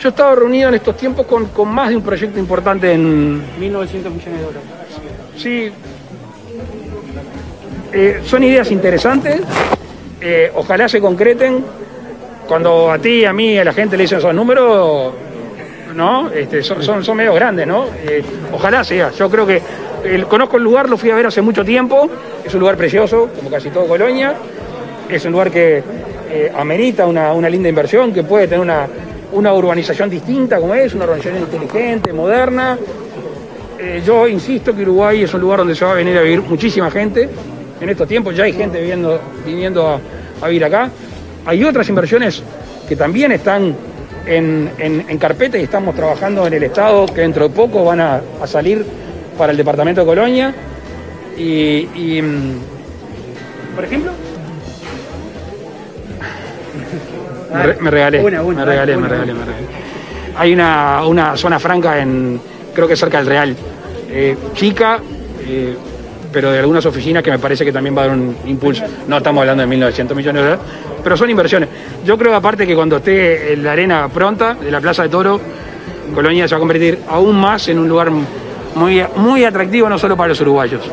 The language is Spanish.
Yo he estado reunido en estos tiempos con, con más de un proyecto importante en... 1.900 millones de dólares. Sí, eh, son ideas interesantes, eh, ojalá se concreten. Cuando a ti, a mí, a la gente le dicen esos números, ¿no? Este, son, son, son medio grandes, ¿no? Eh, ojalá sea. Yo creo que el- conozco el lugar, lo fui a ver hace mucho tiempo. Es un lugar precioso, como casi todo Colonia. Es un lugar que eh, amerita una, una linda inversión, que puede tener una, una urbanización distinta como es, una urbanización inteligente, moderna. Eh, yo insisto que Uruguay es un lugar donde se va a venir a vivir muchísima gente. En estos tiempos ya hay gente viviendo, viniendo a, a vivir acá. Hay otras inversiones que también están en, en- en carpeta y estamos trabajando en el Estado, que dentro de poco van a, a salir para el departamento de Colonia. Y, mm, por ejemplo, me, re- me regalé, Una, una, me regalé, una, me regalé, me regalé. Hay una, una zona franca en, creo que cerca del Real, eh, chica, eh, pero de algunas oficinas que me parece que también va a dar un impulso. No estamos hablando de 1.900 millones de dólares, pero son inversiones. Yo creo aparte que cuando esté en la arena pronta de la Plaza de Toro, Colonia se va a convertir aún más en un lugar muy, muy atractivo no solo para los uruguayos.